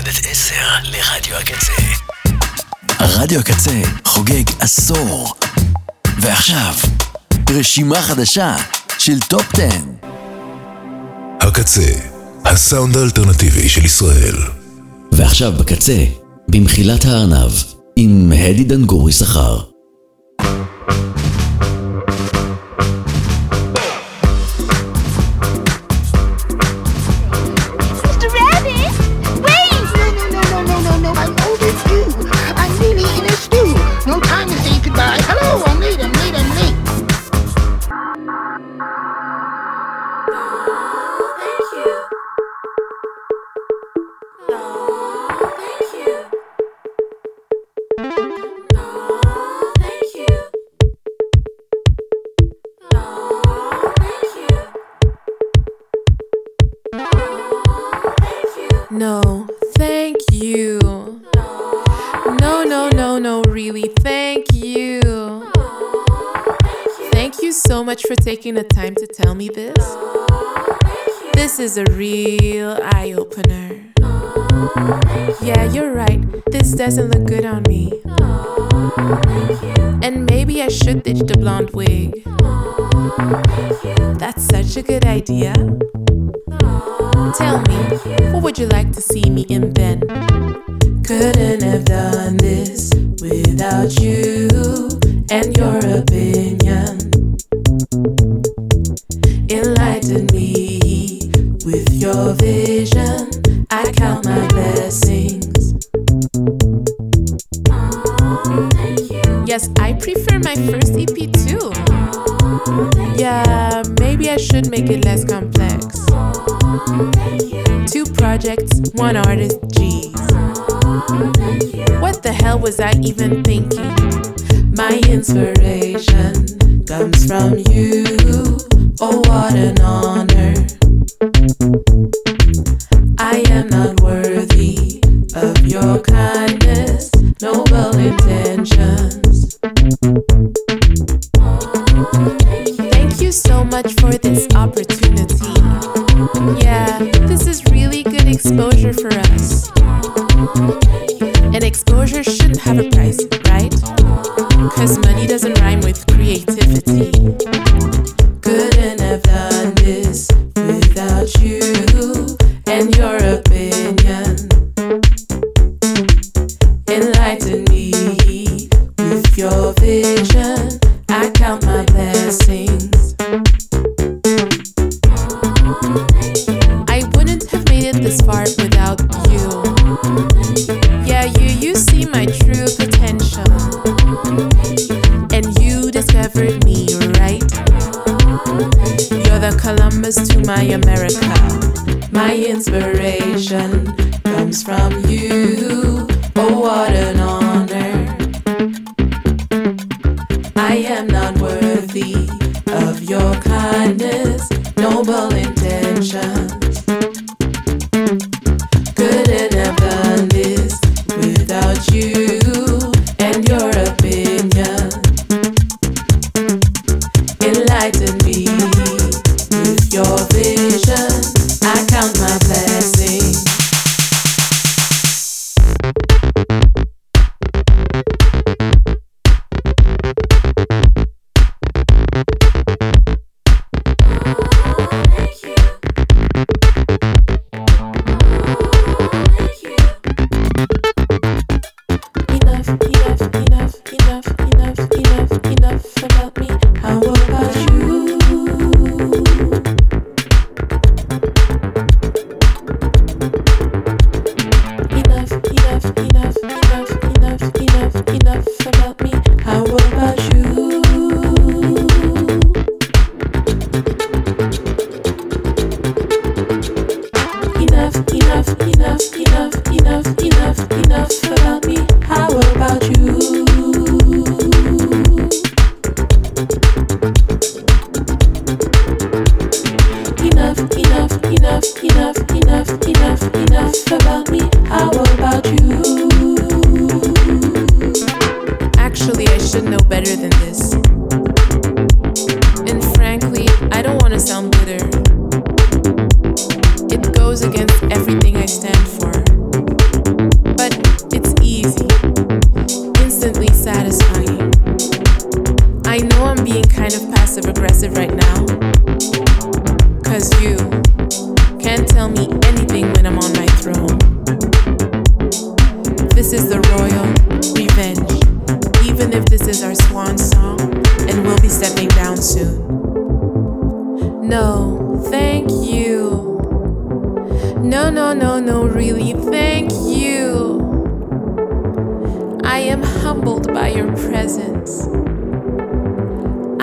יורדת 10 לרדיו הקצה. רדיו הקצה חוגג עשור. ועכשיו, רשימה חדשה של טופ 10. הקצה, הסאונד האלטרנטיבי של ישראל. ועכשיו בקצה, במחילת הארנב, עם הדי דנגורי שכר. Taking the time to tell me this. This is a real eye opener. Yeah, you're right. This doesn't look good on me. And maybe I should ditch the blonde wig. That's such a good idea. Tell me, what would you like to see me in then? Couldn't have done this without you and your opinion. Enlighten me with your vision. I count my blessings. Yes, I prefer my first EP too. Yeah, maybe I should make it less complex. Two projects, one artist, geez. What the hell was I even thinking? My inspiration comes from you. Oh, what an honor. I am not worthy of your kindness, noble intentions.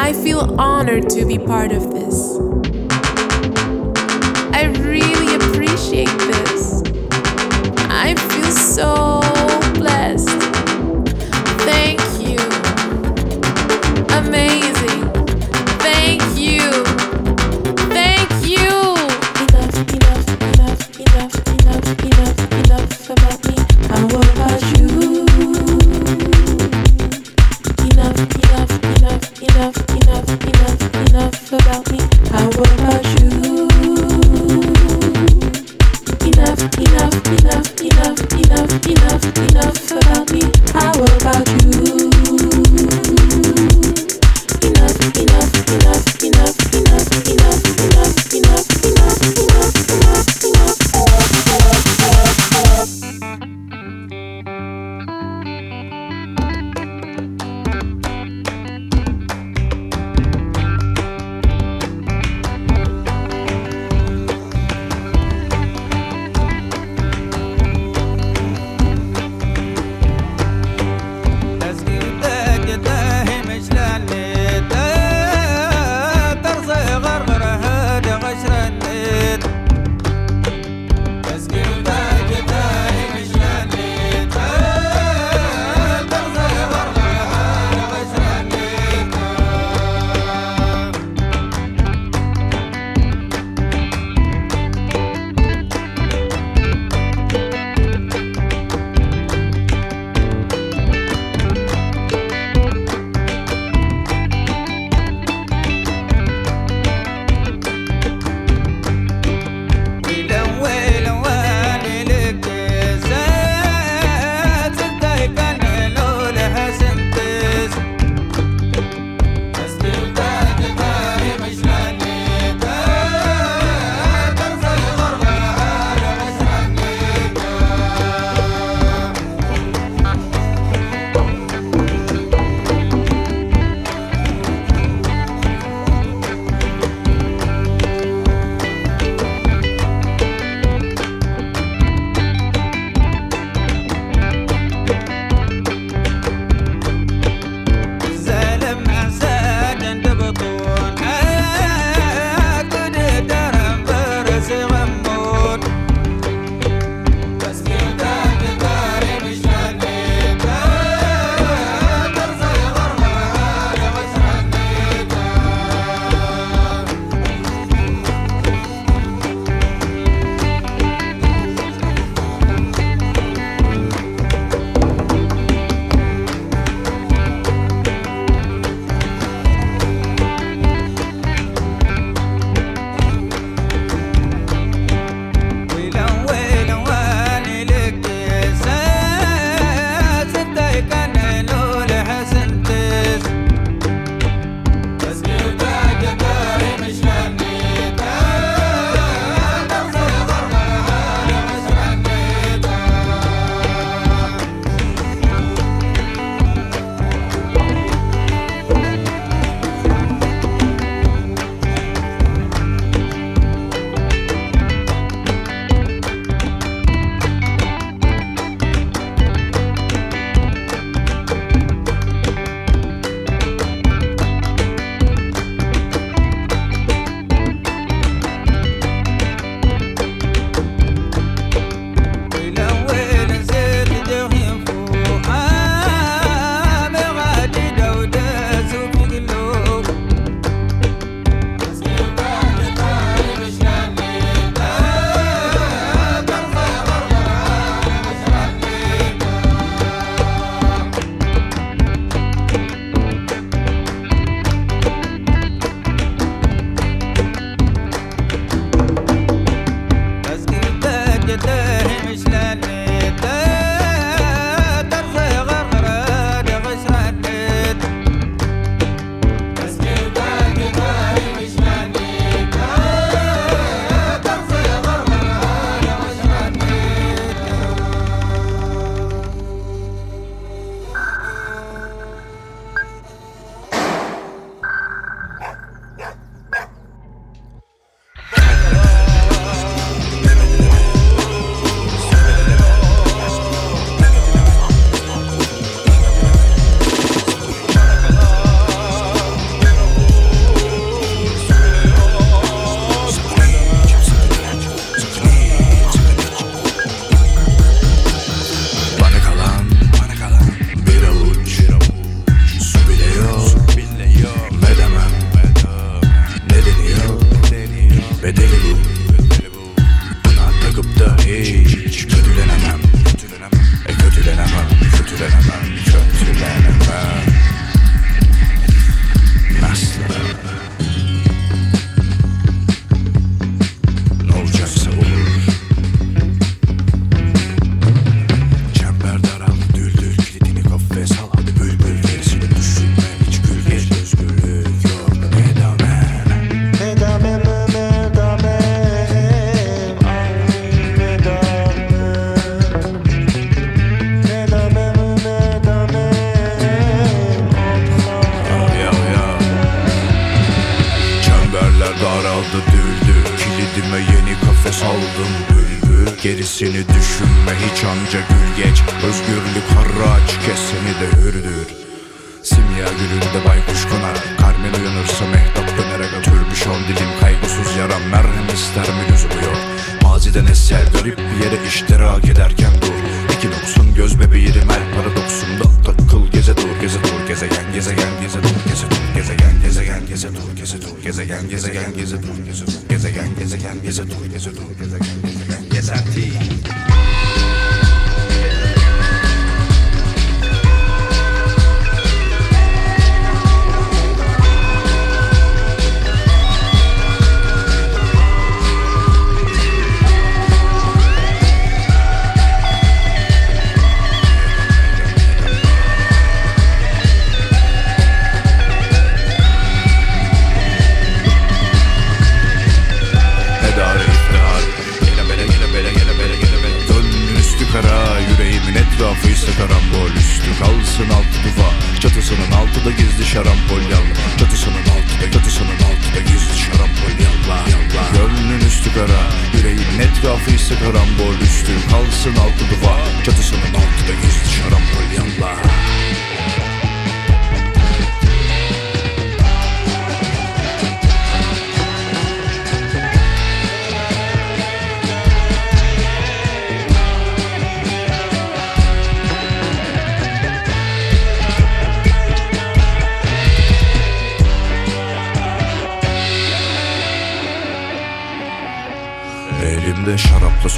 I feel honored to be part of this. I really appreciate this. I feel so.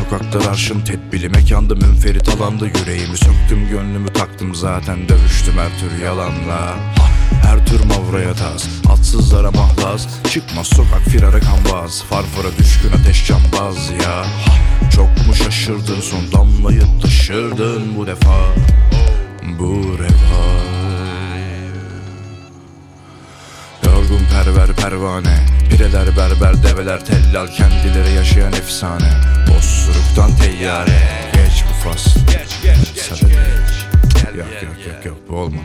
Sokaklar arşın Tedbili. Mekanda münferit alanda Yüreğimi söktüm gönlümü taktım zaten. Dövüştüm her tür yalanla. Her tür mavraya taz Atsızlara mahlaz Çıkmaz sokak firara kanvaz Farfara düşkün ateş cambaz ya. Çok mu şaşırdın son damlayıp taşırdın bu defa? Bu refa Perver pervane Pireler berber develer tellal Kendileri yaşayan efsane. Osuruktan teyyare Geç bu fasl Geç Yok yok yok yok bu olmadı.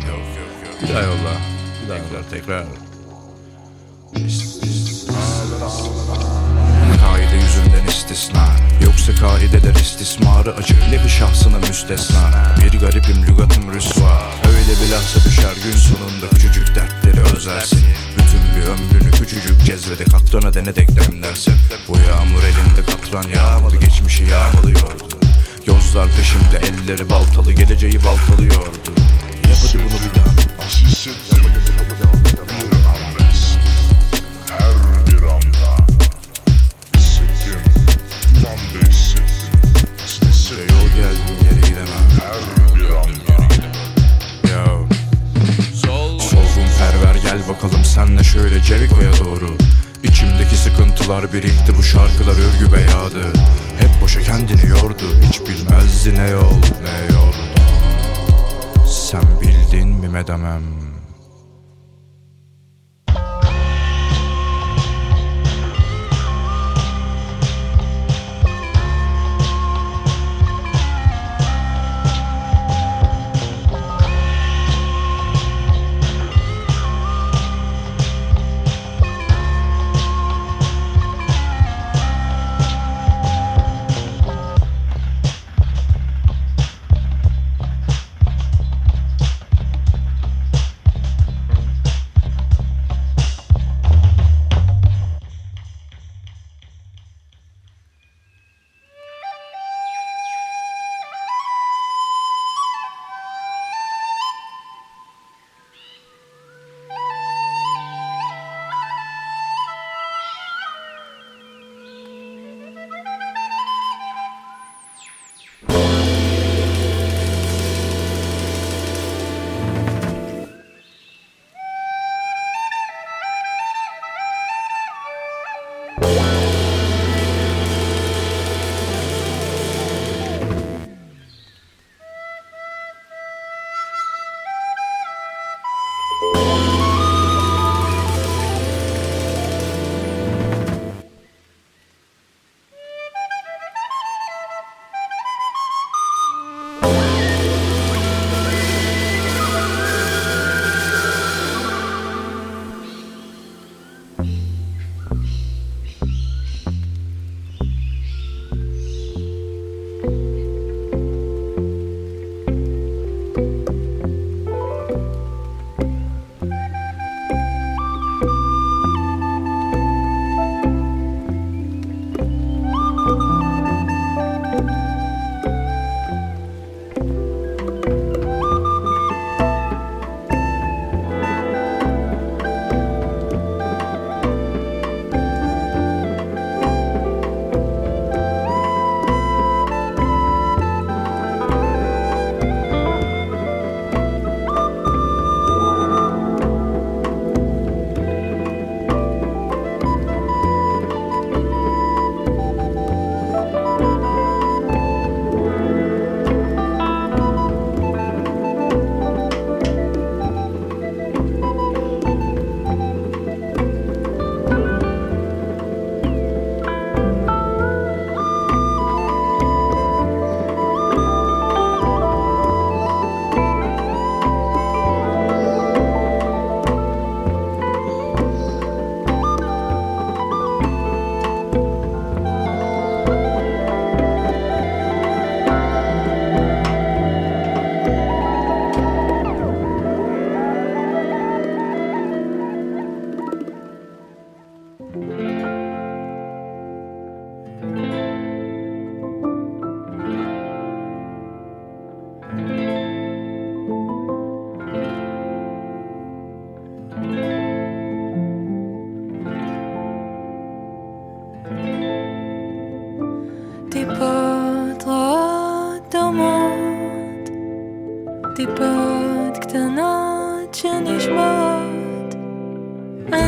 Bir daha yolla. Bir daha tekrar tekrar. Kaide yüzünden istisna. Yoksa kaideler istismarı acı. Bir şahsına müstesna. Bir garibim lügatım rüsva. Öyle bilhassa düşer gün sonunda. Küçücük dertleri özlersin Bütün bir ömrünü küçücük cezvede katrana dene demlersin Bu yağmur elinde katran yağmadı Geçmişi yağmalıyordu. Yozlar peşimde elleri baltalı Geleceği baltalıyordu. Yap hadi bunu bir daha bakalım senle şöyle Jericho'ya doğru. İçimdeki sıkıntılar birikti bu şarkılar örgü beyadı. Hep boşa kendini yordu Hiç bilmezdi ne yol ne yol Sen bildin mi medemem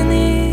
need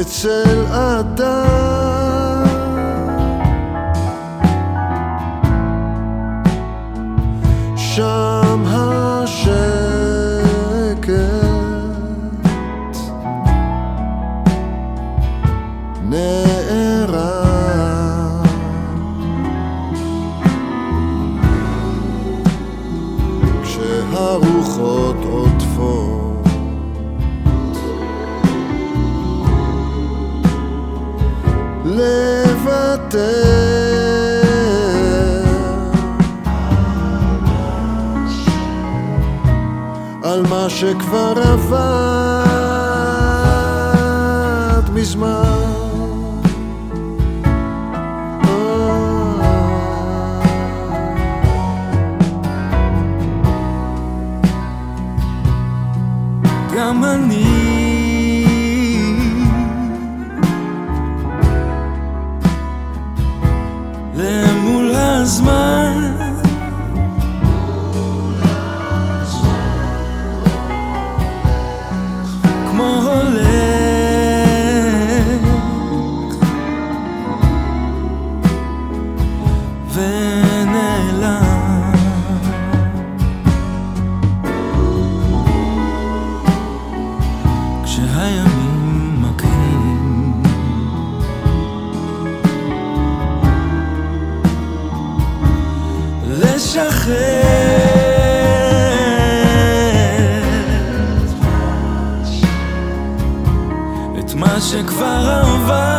אצל אדם לשחרר את מה שכבר עבר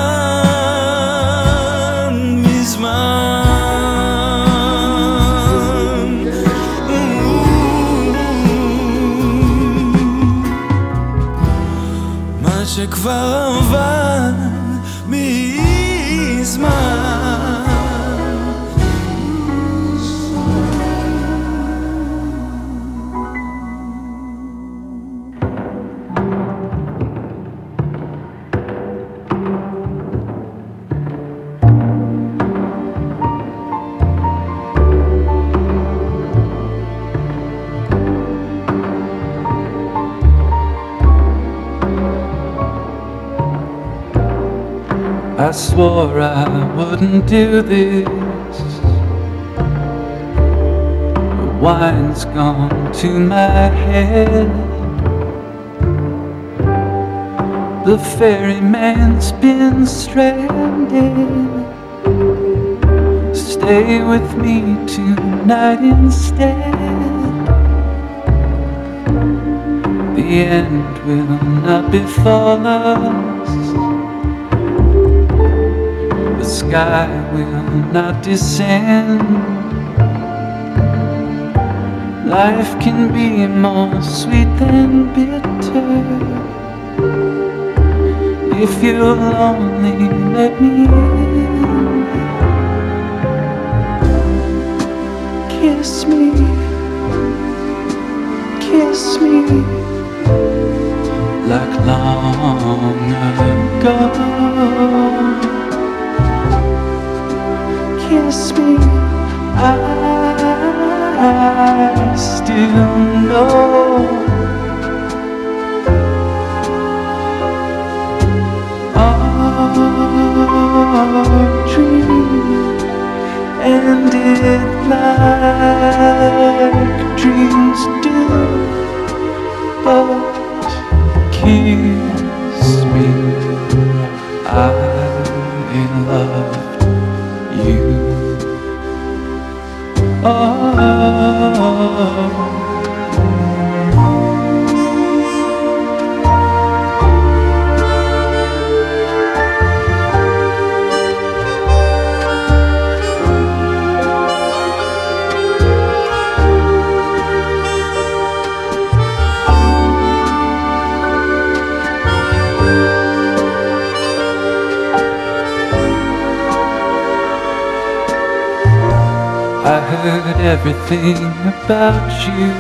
wouldn't do this. The wine's gone to my head. The ferryman's been stranded. Stay with me tonight instead. The end will not befall us. Sky will not descend. Life can be more sweet than bitter. If you'll only let me in, kiss me, kiss me like long everything about you.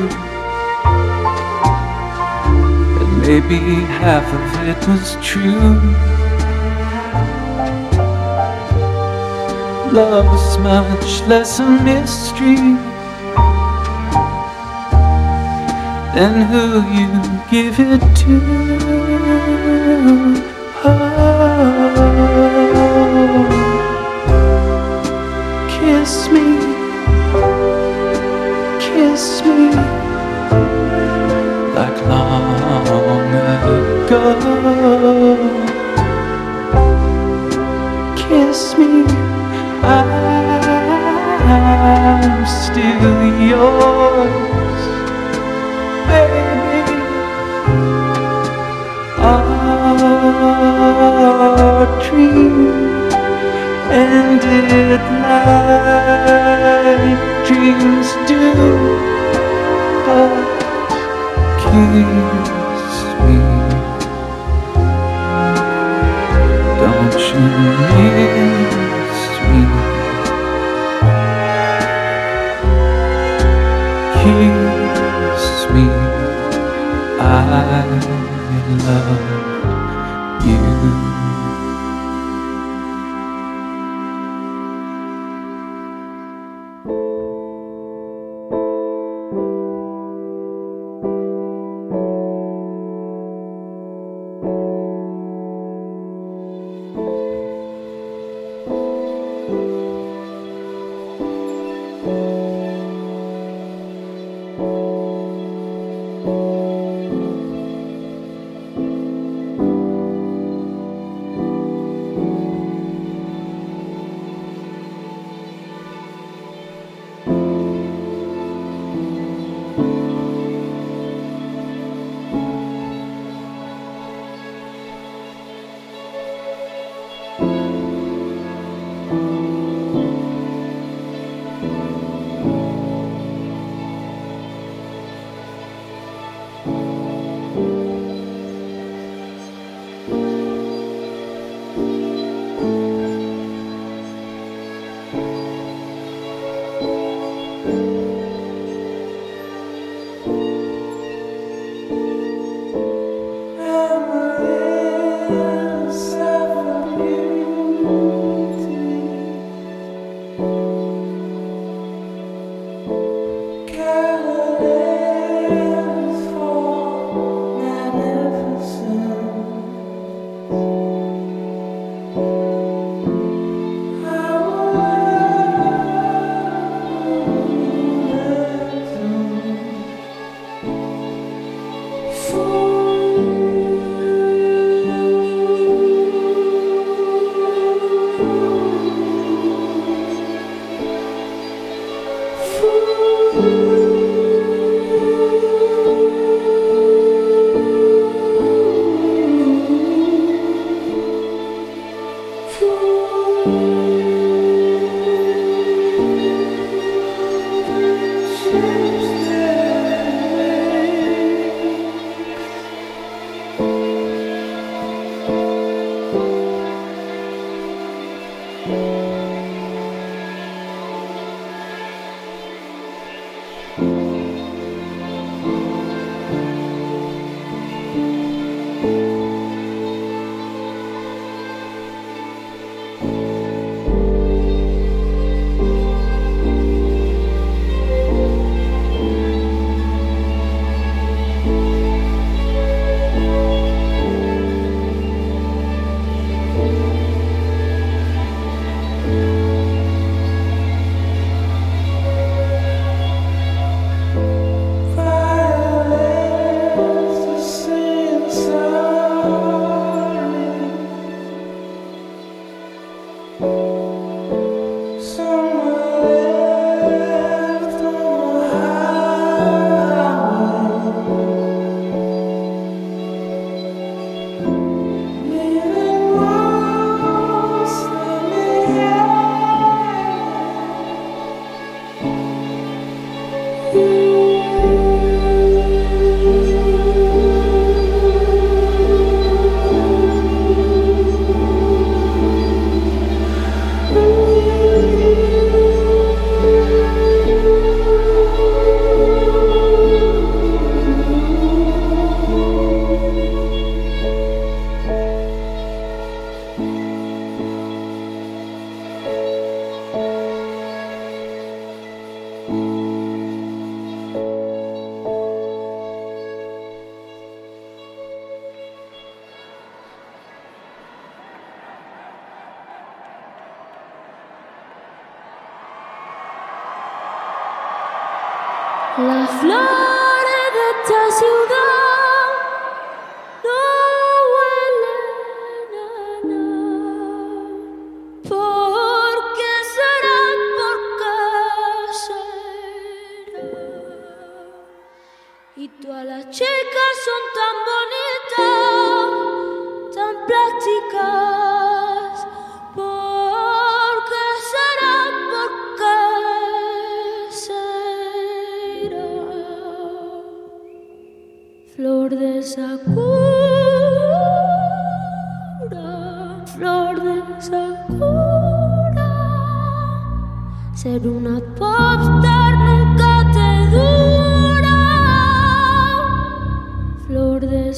And maybe half of it was true. Love's much less a mystery than who you give it to. Ago. Kiss me, I'm still yours, baby. Our dream ended like dreams do. But don't you miss me? Kiss me, I love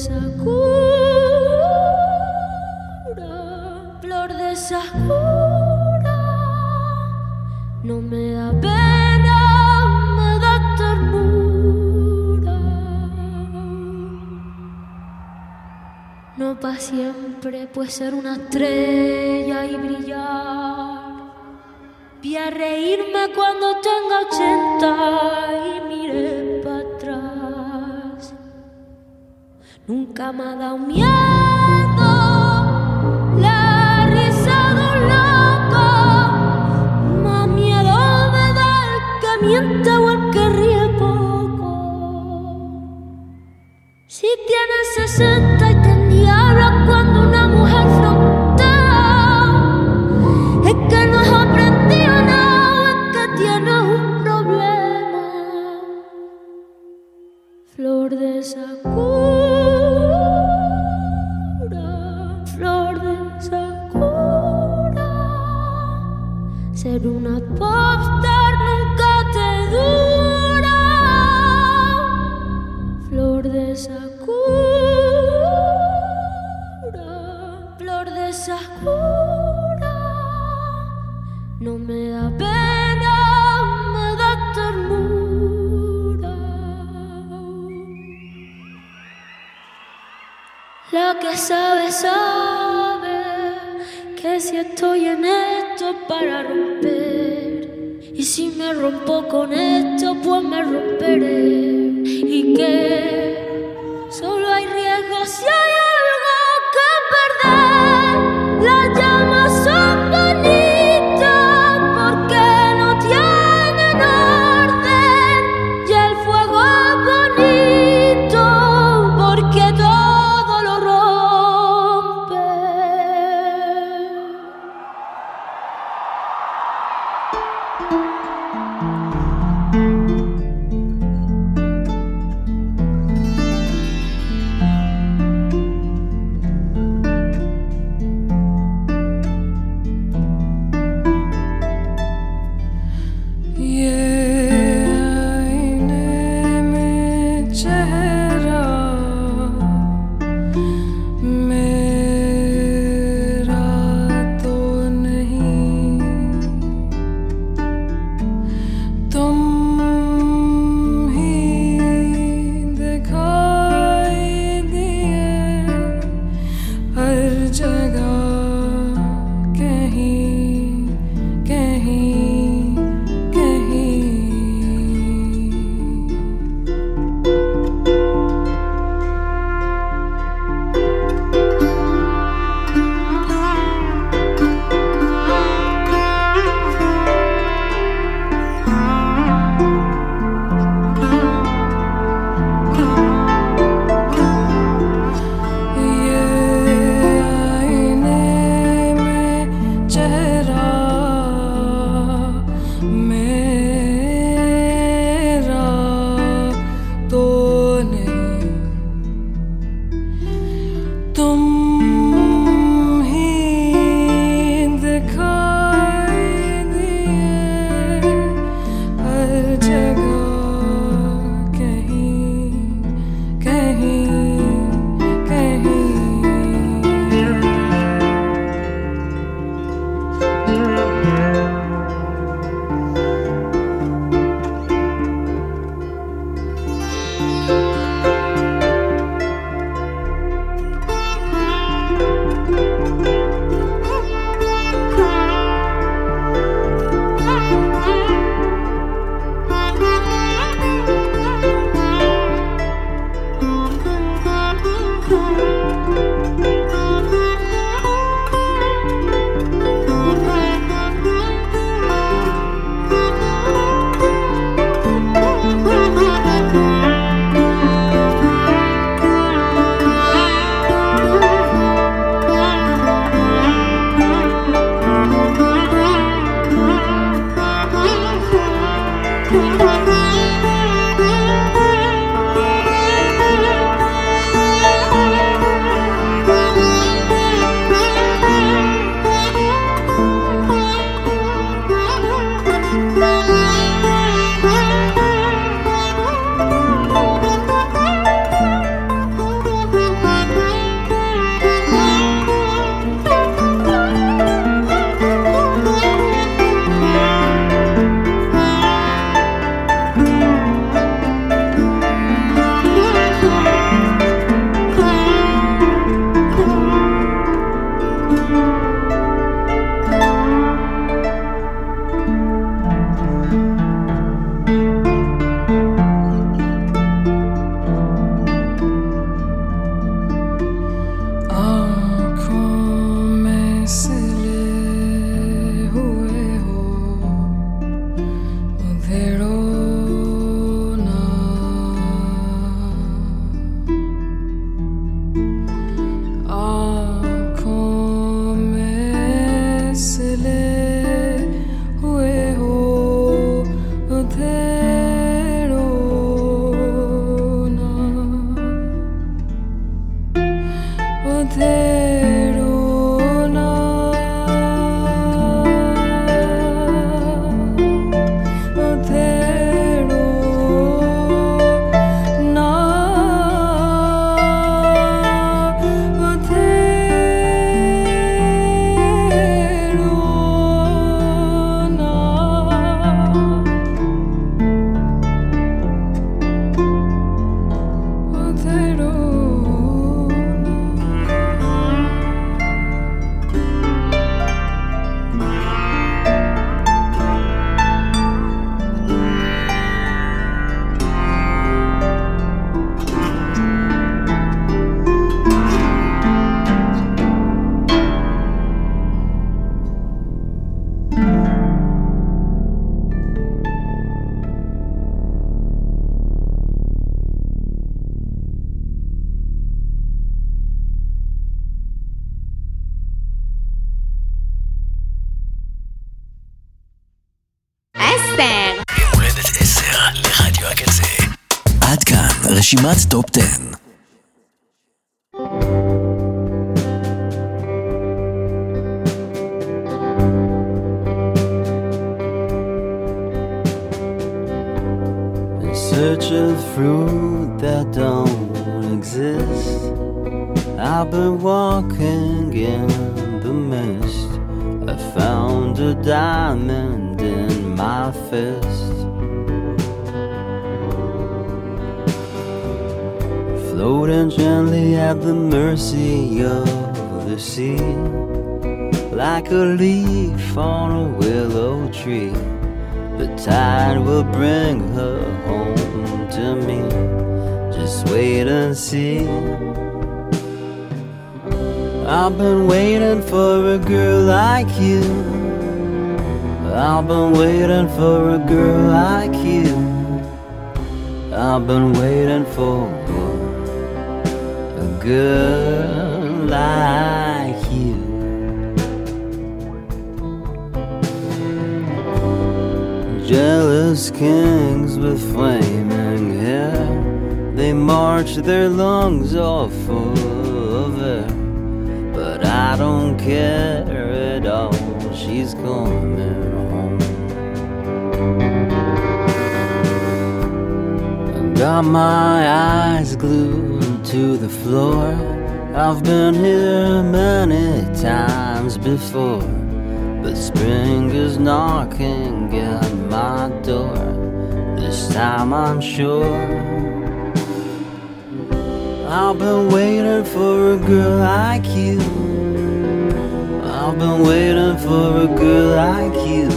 sakura, flor de sakura. No me da pena, me da ternura. No para siempre, pues ser una estrella y brillar. Vi a reírme cuando tenga ochenta y miré Nunca me ha dado miedo la risa de un loco. Más miedo me da el que miente o el que ríe poco. Si tienes 60 y te endiablas cuando una mujer frontea, es que no has aprendido nada, es que tienes un problema. Flor de sakura, Que sabe, sabe que si estoy en esto es para romper. Y si me rompo con esto, pues me romperé. Y que solo hay riesgo si hay רשימת טופ 10 search of fruit that don't exist. I've been walking in the mist. I found a diamond in my fist. Floating gently at the mercy of the sea, like a leaf on a willow tree. The tide will bring her home to me. Just wait and see. I've been waiting for a girl like you. I've been waiting for a girl like you. I've been waiting for a girl like you. Jealous kings with flaming hair, they march their lungs off of air. But I don't care at all, she's coming home. Got my eyes glued to the floor. I've been here many times before. But spring is knocking at my door. This time I'm sure. I've been waiting for a girl like you. I've been waiting for a girl like you.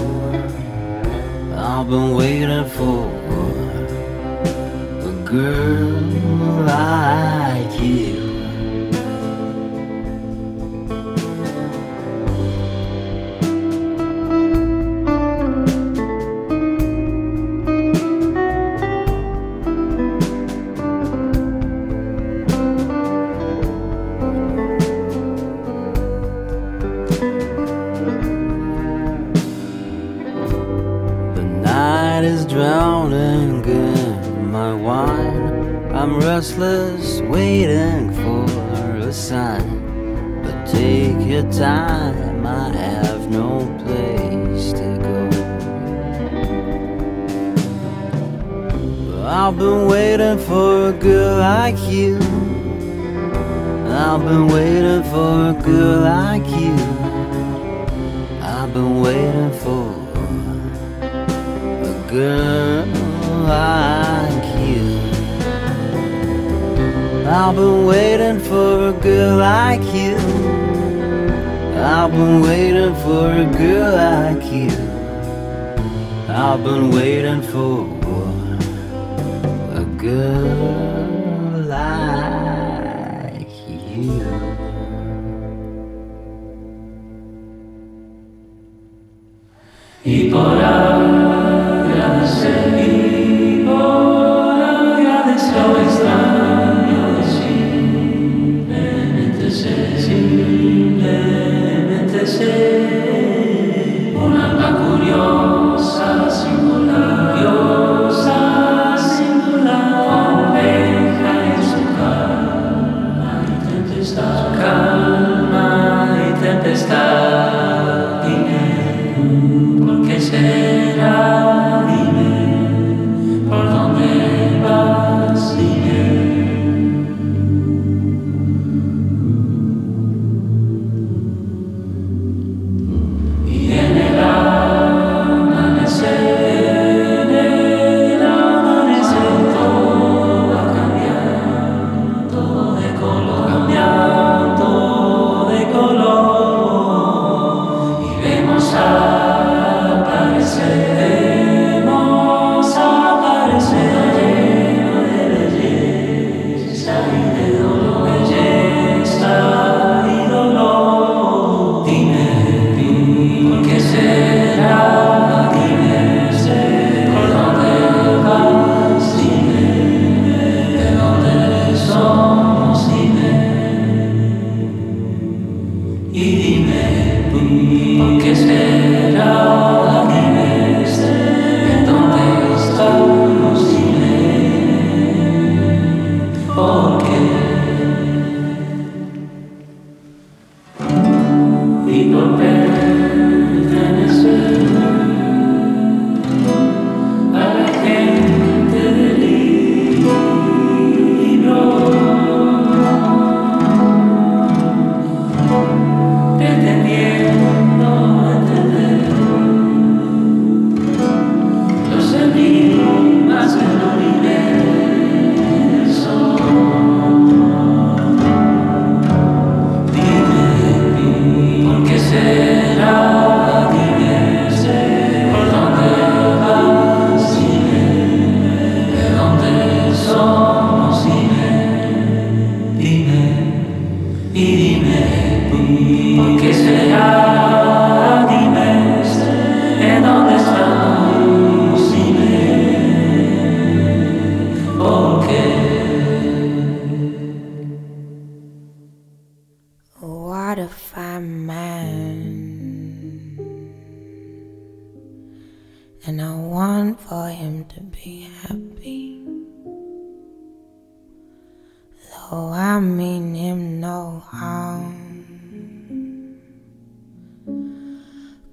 I've been waiting for a girl like you.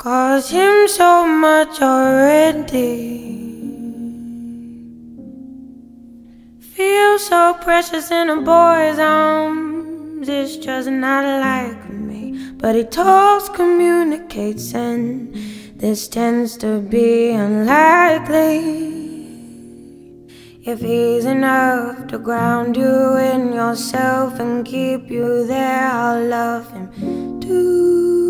Cause him so much already. Feel so precious in a boy's arms. It's just not like me. But he talks, communicates, and this tends to be unlikely. If he's enough to ground you in yourself and keep you there, I'll love him too.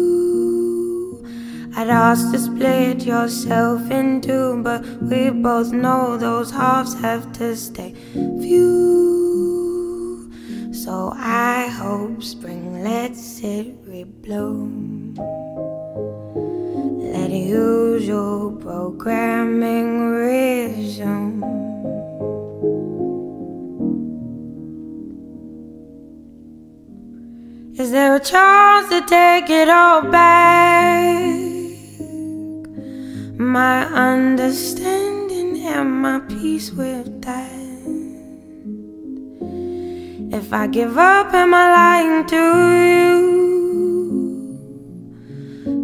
I'd ask to split yourself in two, but we both know those halves have to stay few. So I hope spring lets it rebloom. Let usual programming resume. Is there a chance to take it all back? my understanding and my peace with that. If I give up, am I lying to you?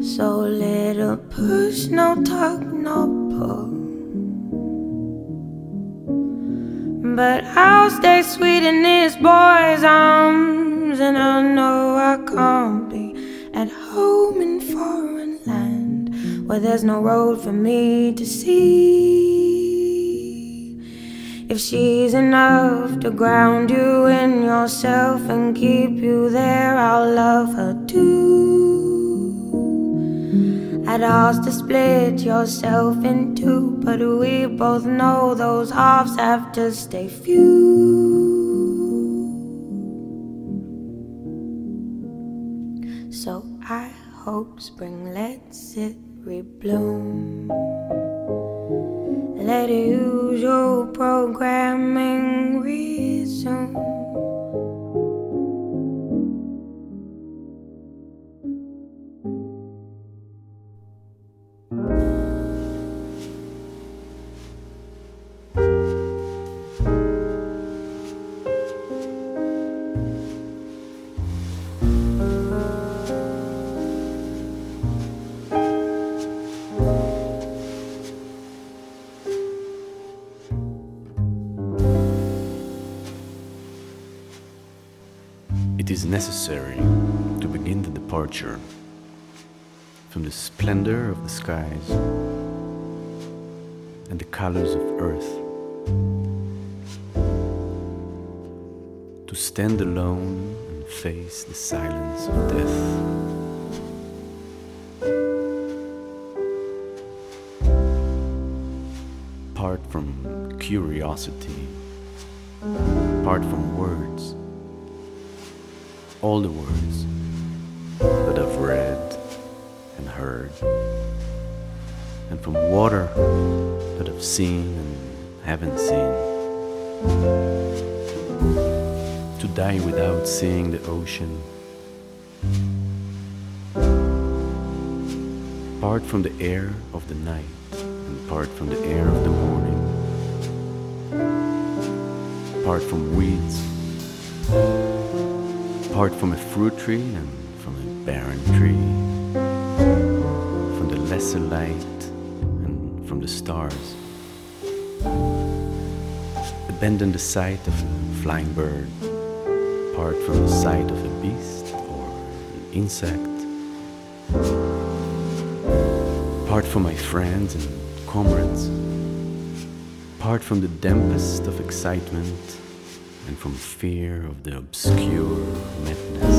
So little push, no tug, no pull. But I'll stay sweet in this boy's arms, and I know I can't be at home in foreign where there's no road for me to see. If she's enough to ground you in yourself and keep you there, I'll love her too. I'd ask to split yourself in two, but we both know those halves have to stay few. So I hope spring lets it rebloom. Let usual programming resume. Is necessary to begin the departure from the splendor of the skies and the colors of earth, to stand alone and face the silence of death. apart from curiosity, apart from words all the words that I've read and heard, and from water that I've seen and haven't seen. To die without seeing the ocean. Part from the air of the night and part from the air of the morning. Part from weeds apart from a fruit tree and from a barren tree, from the lesser light and from the stars. Abandon the sight of a flying bird, apart from the sight of a beast or an insect, apart from my friends and comrades, apart from the dampest of excitement and from fear of the obscure madness.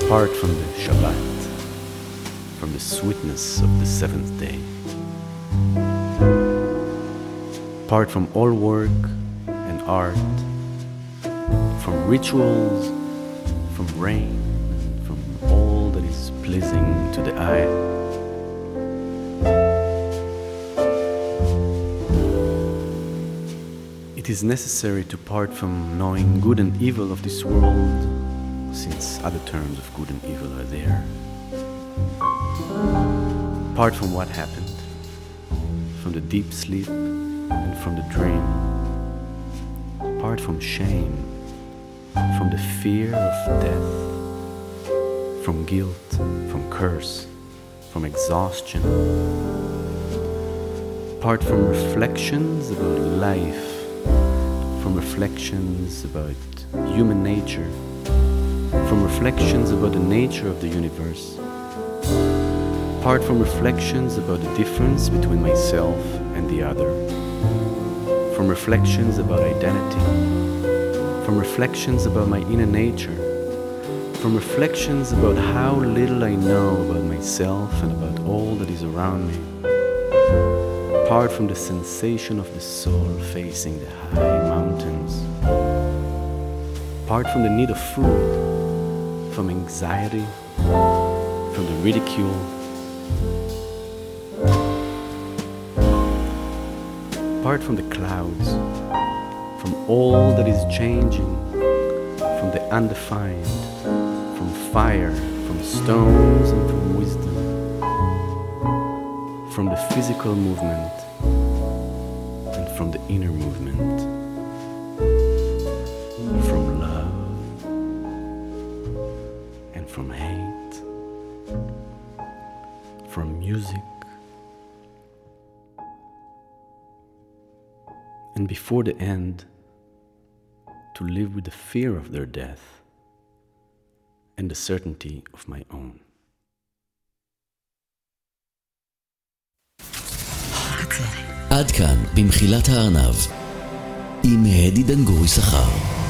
Apart from the Shabbat, from the sweetness of the seventh day. Apart from all work and art, from rituals, from rain, pleasing to the eye. It is necessary to part from knowing good and evil of this world, since other terms of good and evil are there. Part from what happened, from the deep sleep and from the dream. Part from shame, from the fear of death from guilt, from curse, from exhaustion. Apart from reflections about life, from reflections about human nature, from reflections about the nature of the universe. Apart from reflections about the difference between myself and the other. From reflections about identity. From reflections about my inner nature from reflections about how little I know about myself and about all that is around me. Apart from the sensation of the soul facing the high mountains. Apart from the need of food, from anxiety, from the ridicule. Apart from the clouds, from all that is changing, from the undefined, fire, from stones, and from wisdom, from the physical movement and from the inner movement, from love and from hate, from music. And before the end, to live with the fear of their death and the certainty of my own. עד כאן, במחילת הארנב, עם הדי דנגורי שכר.